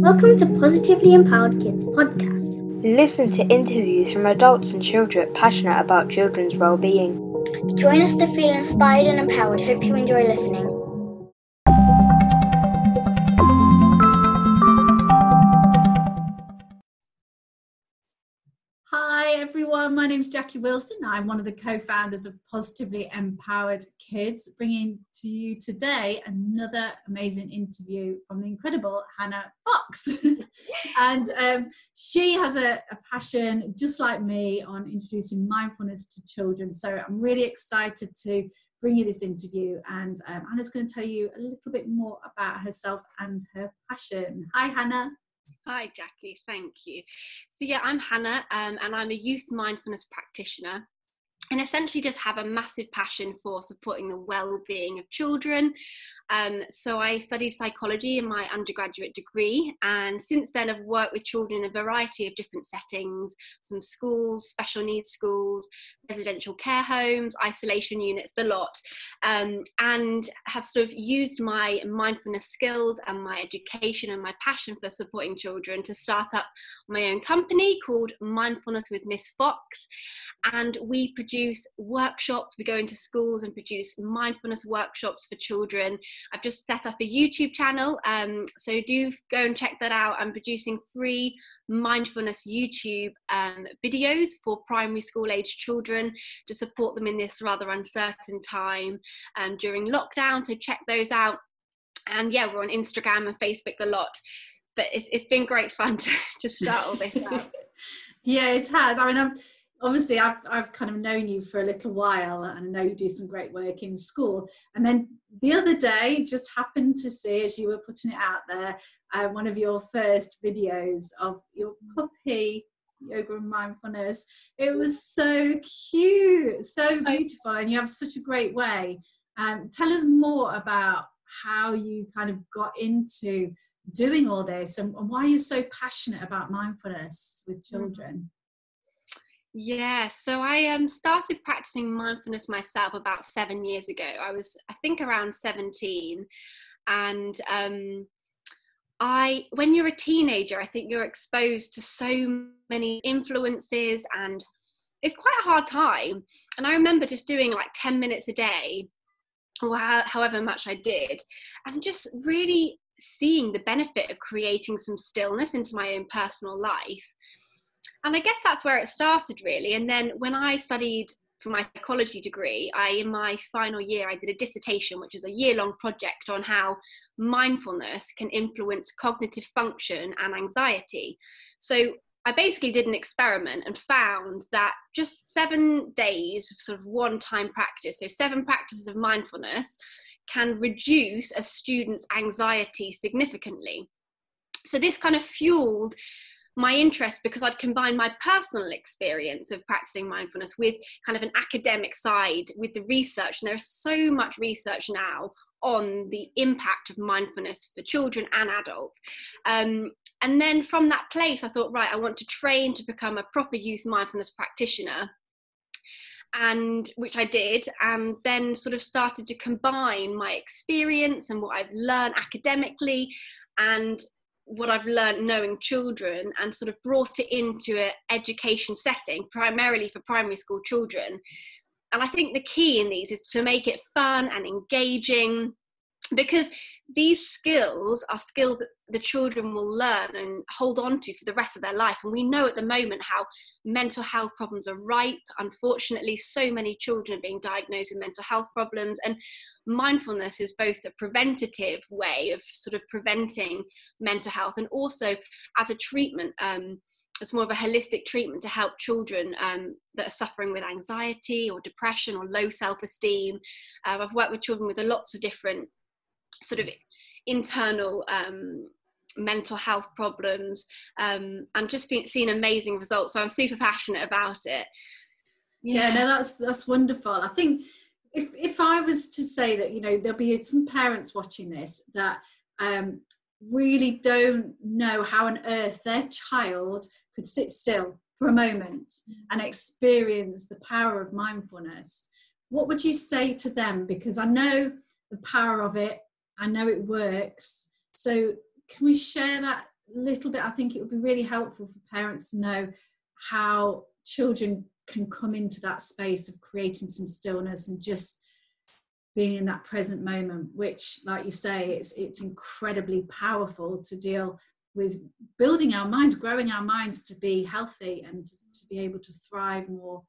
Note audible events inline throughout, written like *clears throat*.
Welcome to Positively Empowered Kids podcast. Listen to interviews from adults and children passionate about children's well-being. Join us to feel inspired and empowered. Hope you enjoy listening. Everyone, my name is Jackie Wilson. I'm one of the co-founders of Positively Empowered Kids, bringing to you today another amazing interview from the incredible Hannah Fox. *laughs* and um, she has a, a, passion, just like me, on introducing mindfulness to children. So I'm really excited to bring you this interview. And um, Hannah's going to tell you a little bit more about herself and her passion. Hi, Hannah. Hi, Jackie. Thank you. So, yeah, I'm Hannah, um, and I'm a youth mindfulness practitioner and essentially just have a massive passion for supporting the well-being of children um, so i studied psychology in my undergraduate degree and since then i've worked with children in a variety of different settings some schools special needs schools residential care homes isolation units the lot um, and have sort of used my mindfulness skills and my education and my passion for supporting children to start up my own company called mindfulness with miss fox and we produce workshops. We go into schools and produce mindfulness workshops for children. I've just set up a YouTube channel, um, so do go and check that out. I'm producing free mindfulness YouTube um, videos for primary school age children to support them in this rather uncertain time um, during lockdown. So check those out. And yeah, we're on Instagram and Facebook a lot. But it's, it's been great fun *laughs* to, to start all this *laughs* out. yeah, it has. I mean, I'm obviously I've, I've kind of known you for a little while and I know you do some great work in school. And then the other day, just happened to see as you were putting it out there, uh, one of your first videos of your puppy yoga and mindfulness. It was so cute, so beautiful, and you have such a great way. Um, tell us more about how you kind of got into doing all this and, and why you're so passionate about mindfulness with mm. children. Yeah, so I um, started practicing mindfulness myself about seven years ago. I was, I think, around 17. And um, I, when you're a teenager, I think you're exposed to so many influences and it's quite a hard time. And I remember just doing like 10 minutes a day, or however much I did, and just really seeing the benefit of creating some stillness into my own personal life and I guess that's where it started really. And then when I studied for my psychology degree, I in my final year I did a dissertation, which is a year-long project on how mindfulness can influence cognitive function and anxiety. So I basically did an experiment and found that just seven days of sort of one-time practice, so seven practices of mindfulness, can reduce a student's anxiety significantly. So this kind of fueled my interest because I'd combine my personal experience of practicing mindfulness with kind of an academic side with the research. And there's so much research now on the impact of mindfulness for children and adults. Um, and then from that place, I thought, right, I want to train to become a proper youth mindfulness practitioner and which I did, and then sort of started to combine my experience and what I've learned academically and what I've learned knowing children and sort of brought it into an education setting, primarily for primary school children. And I think the key in these is to make it fun and engaging because these skills are skills that the children will learn and hold on to for the rest of their life. And we know at the moment how mental health problems are ripe. Unfortunately, so many children are being diagnosed with mental health problems. And mindfulness is both a preventative way of sort of preventing mental health and also as a treatment. Um, it's more of a holistic treatment to help children um, that are suffering with anxiety or depression or low self-esteem. Uh, I've worked with children with lots of different sort of internal um, mental health problems um, and just been, seen amazing results. So I'm super passionate about it. Yeah. yeah, no, that's that's wonderful. I think if if I was to say that, you know, there'll be some parents watching this that um, really don't know how on earth their child could sit still for a moment and experience the power of mindfulness. What would you say to them? Because I know the power of it I know it works. So can we share that little bit, I think it would be really helpful for parents to know how children can come into that space of creating some stillness and just being in that present moment which like you say it's it's incredibly powerful to deal with building our minds growing our minds to be healthy and to, to be able to thrive more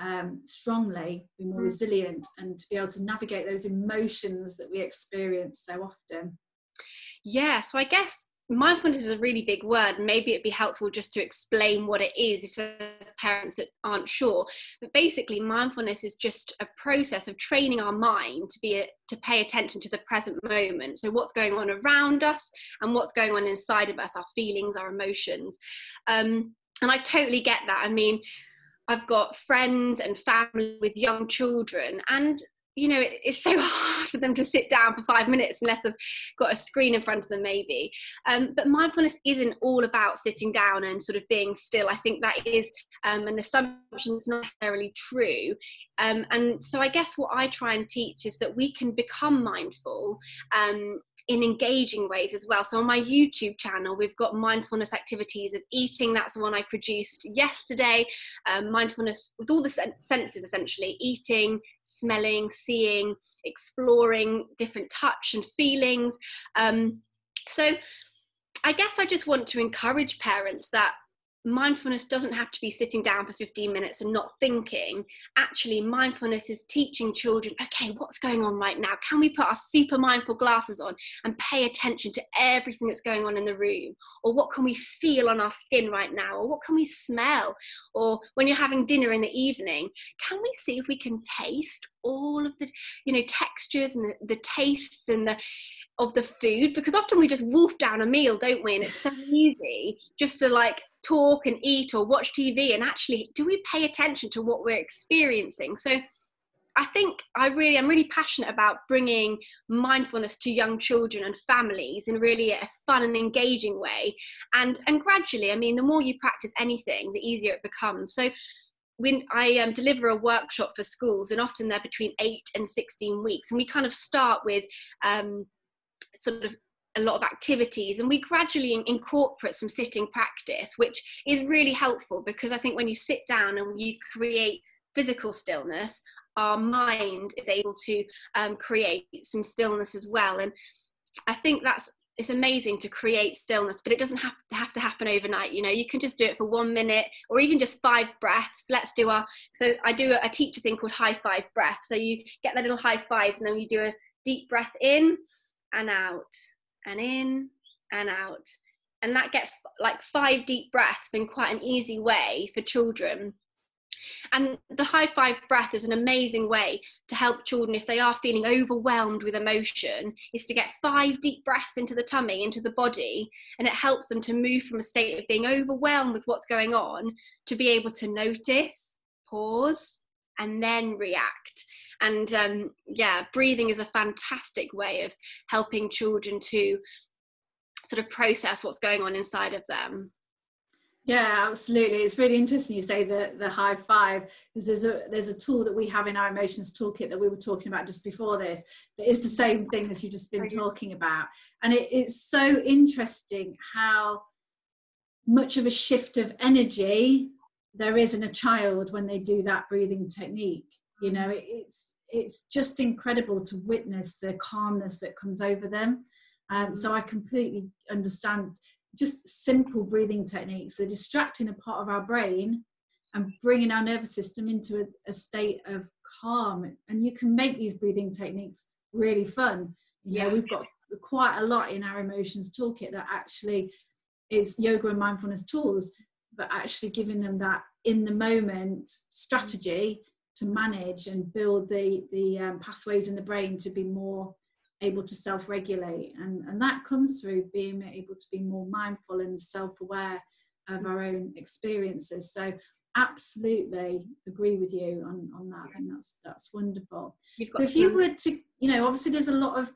um, strongly be more mm. resilient and to be able to navigate those emotions that we experience so often. Yeah so i guess mindfulness is a really big word. Maybe it'd be helpful just to explain what it is if there's parents that aren't sure. But basically mindfulness is just a process of training our mind to be a, to pay attention to the present moment. So what's going on around us and what's going on inside of us our feelings our emotions. Um, and i totally get that. I mean I've got friends and family with young children, and you know, it's *laughs* so hard for them to sit down for five minutes unless they've got a screen in front of them, maybe. Um, but mindfulness isn't all about sitting down and sort of being still. I think that is um, an assumption that's not necessarily true. Um, and so I guess what I try and teach is that we can become mindful um, in engaging ways as well. So on my YouTube channel, we've got mindfulness activities of eating. That's the one I produced yesterday. Um, mindfulness with all the sen- senses, essentially eating, smelling, seeing, exploring different touch and feelings. Um, so I guess I just want to encourage parents that mindfulness doesn't have to be sitting down for 15 minutes and not thinking. Actually, mindfulness is teaching children okay, what's going on right now? Can we put our super mindful glasses on and pay attention to everything that's going on in the room? Or what can we feel on our skin right now? Or what can we smell? Or when you're having dinner in the evening, can we see if we can taste all of the you know textures and the, the tastes and the of the food because often we just wolf down a meal don't we and it's so easy just to like talk and eat or watch TV and actually do we pay attention to what we're experiencing? So I think I really I'm really passionate about bringing mindfulness to young children and families in really a fun and engaging way. And and gradually, I mean, the more you practice anything, the easier it becomes. So when I um, deliver a workshop for schools, and often they're between eight and 16 weeks, and we kind of start with um, sort of a lot of activities and we gradually incorporate some sitting practice which is really helpful because i think when you sit down and you create physical stillness our mind is able to um, create some stillness as well. And i think that's it's amazing to create stillness but it doesn't have to have to happen overnight you know you can just do it for one minute or even just five breaths. Let's do our so i do a, a teacher thing called high five breath so you get the little high fives and then you do a deep breath in and out and in and out. And that gets like five deep breaths in quite an easy way for children. And the high five breath is an amazing way to help children if they are feeling overwhelmed with emotion, is to get five deep breaths into the tummy, into the body, and it helps them to move from a state of being overwhelmed with what's going on to be able to notice, pause, and then react and um, yeah breathing is a fantastic way of helping children to sort of process what's going on inside of them. Yeah absolutely. It's really interesting you say the the high five because there's a there's a tool that we have in our emotions toolkit that we were talking about just before this that is the same thing as you've just been talking about. And it, it's so interesting how much of a shift of energy there is in a child when they do that breathing technique you know it, it's it's just incredible to witness the calmness that comes over them. Um, so i completely understand just simple breathing techniques they're distracting a part of our brain and bringing our nervous system into a, a state of calm. And you can make these breathing techniques really fun. Yeah. we've got quite a lot in our emotions toolkit that actually is yoga and mindfulness tools but actually giving them that in the moment strategy to manage and build the the um, pathways in the brain to be more able to self-regulate. And and that comes through being able to be more mindful and self-aware of our own experiences. So absolutely agree with you on on that. And that's that's wonderful. So if you were to you know obviously there's a lot of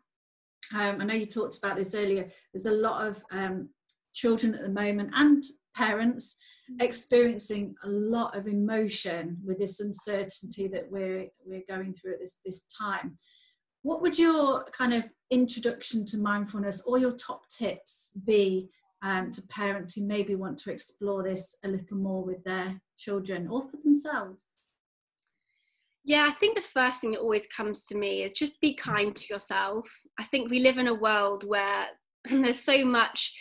um, i know you talked about this earlier there's a lot of um, children at the moment and parents experiencing a lot of emotion with this uncertainty that we're we're going through at this this time what would your kind of introduction to mindfulness or your top tips be um, to parents who maybe want to explore this a little more with their children or for themselves? Yeah, I think the first thing that always comes to me is just be kind to yourself. I think we live in a world where *clears throat* there's so much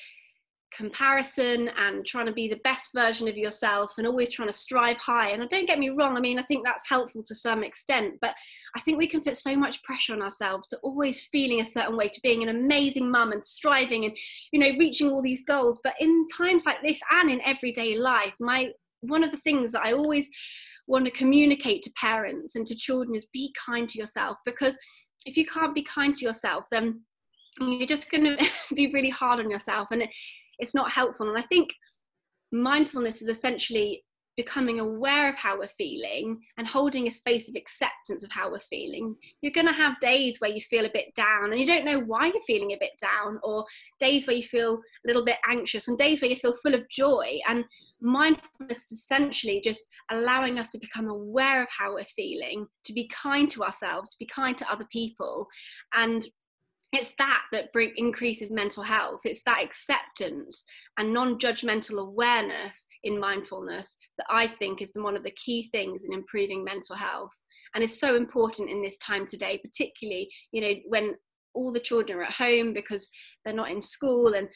comparison and trying to be the best version of yourself and always trying to strive high. And don't get me wrong, I mean, I think that's helpful to some extent, but I think we can put so much pressure on ourselves to always feeling a certain way, to being an amazing mum and striving and, you know, reaching all these goals. But in times like this and in everyday life, my one of the things that I always want to communicate to parents and to children is be kind to yourself because if you can't be kind to yourself, then you're just going *laughs* to be really hard on yourself. And it's not helpful. And I think mindfulness is essentially becoming aware of how we're feeling and holding a space of acceptance of how we're feeling. You're going to have days where you feel a bit down and you don't know why you're feeling a bit down, or days where you feel a little bit anxious, and days where you feel full of joy. And mindfulness is essentially just allowing us to become aware of how we're feeling, to be kind to ourselves, to be kind to other people, and it's that that bring, increases mental health. It's that acceptance and non-judgmental awareness in mindfulness that i think is one of the key things in improving mental health and is so important in this time today particularly you know when all the children are at home because they're not in school and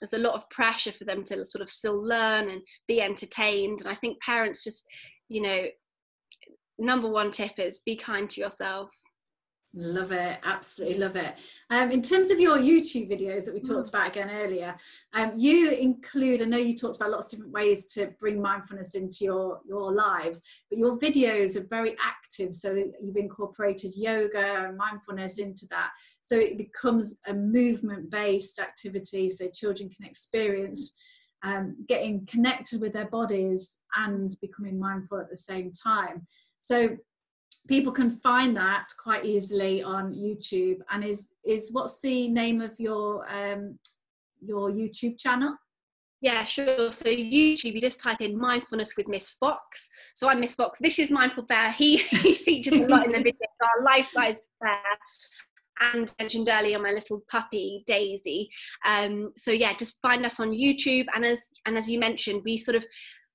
there's a lot of pressure for them to sort of still learn and be entertained. And i think parents just you know number one tip is be kind to yourself Love it, absolutely love it. Um, in terms of your YouTube videos that we talked mm. about again earlier, um, you include, I know you talked about lots of different ways to bring mindfulness into your, your lives, but your videos are very active. So you've incorporated yoga and mindfulness into that. So it becomes a movement based activity so children can experience um, getting connected with their bodies and becoming mindful at the same time. So people can find that quite easily on YouTube. And is is what's the name of your um, your YouTube channel? Yeah, sure. So YouTube, you just type in mindfulness with Miss Fox. So I'm Miss Fox. This is Mindful Bear. He, *laughs* he features a lot in the *laughs* video. Our life-size bear, and mentioned earlier my little puppy Daisy. Um, so yeah, just find us on YouTube. And as and as you mentioned, we sort of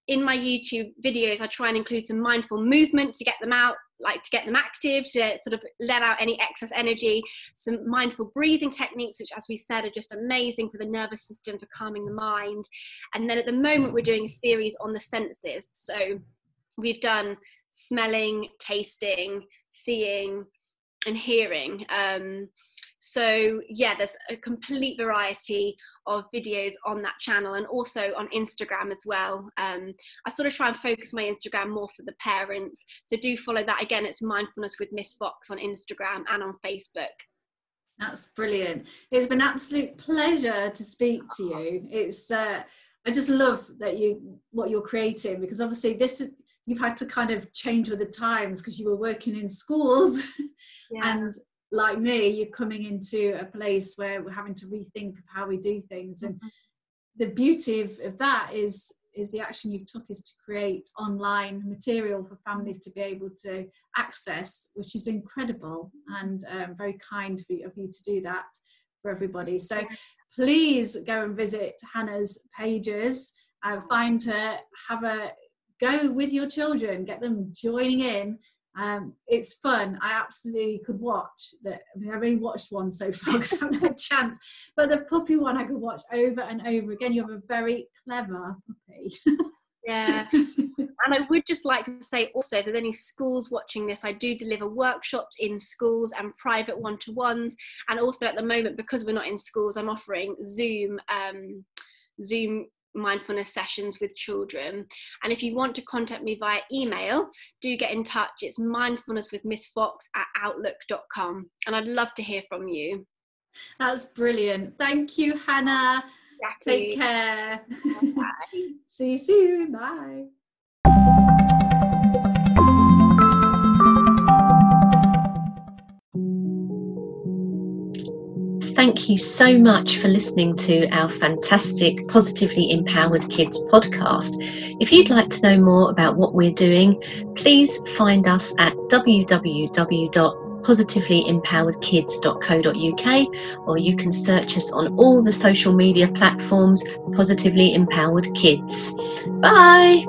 in my YouTube videos, I try and include some mindful movement to get them out like to get them active to sort of let out any excess energy. Some mindful breathing techniques which as we said are just amazing for the nervous system for calming the mind. And then at the moment we're doing a series on the senses. So we've done smelling tasting seeing and hearing. Um, so yeah there's a complete variety of videos on that channel and also on instagram as well. Um, i sort of try and focus my instagram more for the parents. So do follow that. Again it's mindfulness with miss fox on instagram and on facebook. That's brilliant. It's been absolute pleasure to speak to you. It's uh, i just love that you what you're creating because obviously this is you've had to kind of change with the times because you were working in schools. *laughs* Yeah. and like me, you're coming into a place where we're having to rethink of how we do things. And mm-hmm. the beauty of, of that is is the action you've took is to create online material for families to be able to access, which is incredible and um, very kind of you, of you to do that for everybody. So please go and visit Hannah's pages, uh, find her, have a go with your children, get them joining in um, it's fun. I absolutely could watch that. I mean, I've only watched one so far *laughs* because I haven't had a chance. But the puppy one I could watch over and over again. You have a very clever puppy. yeah. *laughs* and I would just like to say also, if there's any schools watching this, I do deliver workshops in schools and private one to ones. And also at the moment, because we're not in schools, I'm offering Zoom. Um, Zoom mindfulness sessions with children. And if you want to contact me via email, do get in touch. It's mindfulness with Miss Fox at outlook.com. And I'd love to hear from you. That's brilliant. Thank you, Hannah. Take care. Bye. *laughs* See you soon. Bye. Thank you so much for listening to our fantastic Positively Empowered Kids podcast. If you'd like to know more about what we're doing, please find us at www positivelyempoweredkids.co.uk or you can search us on all the social media platforms Positively Empowered Kids. Bye!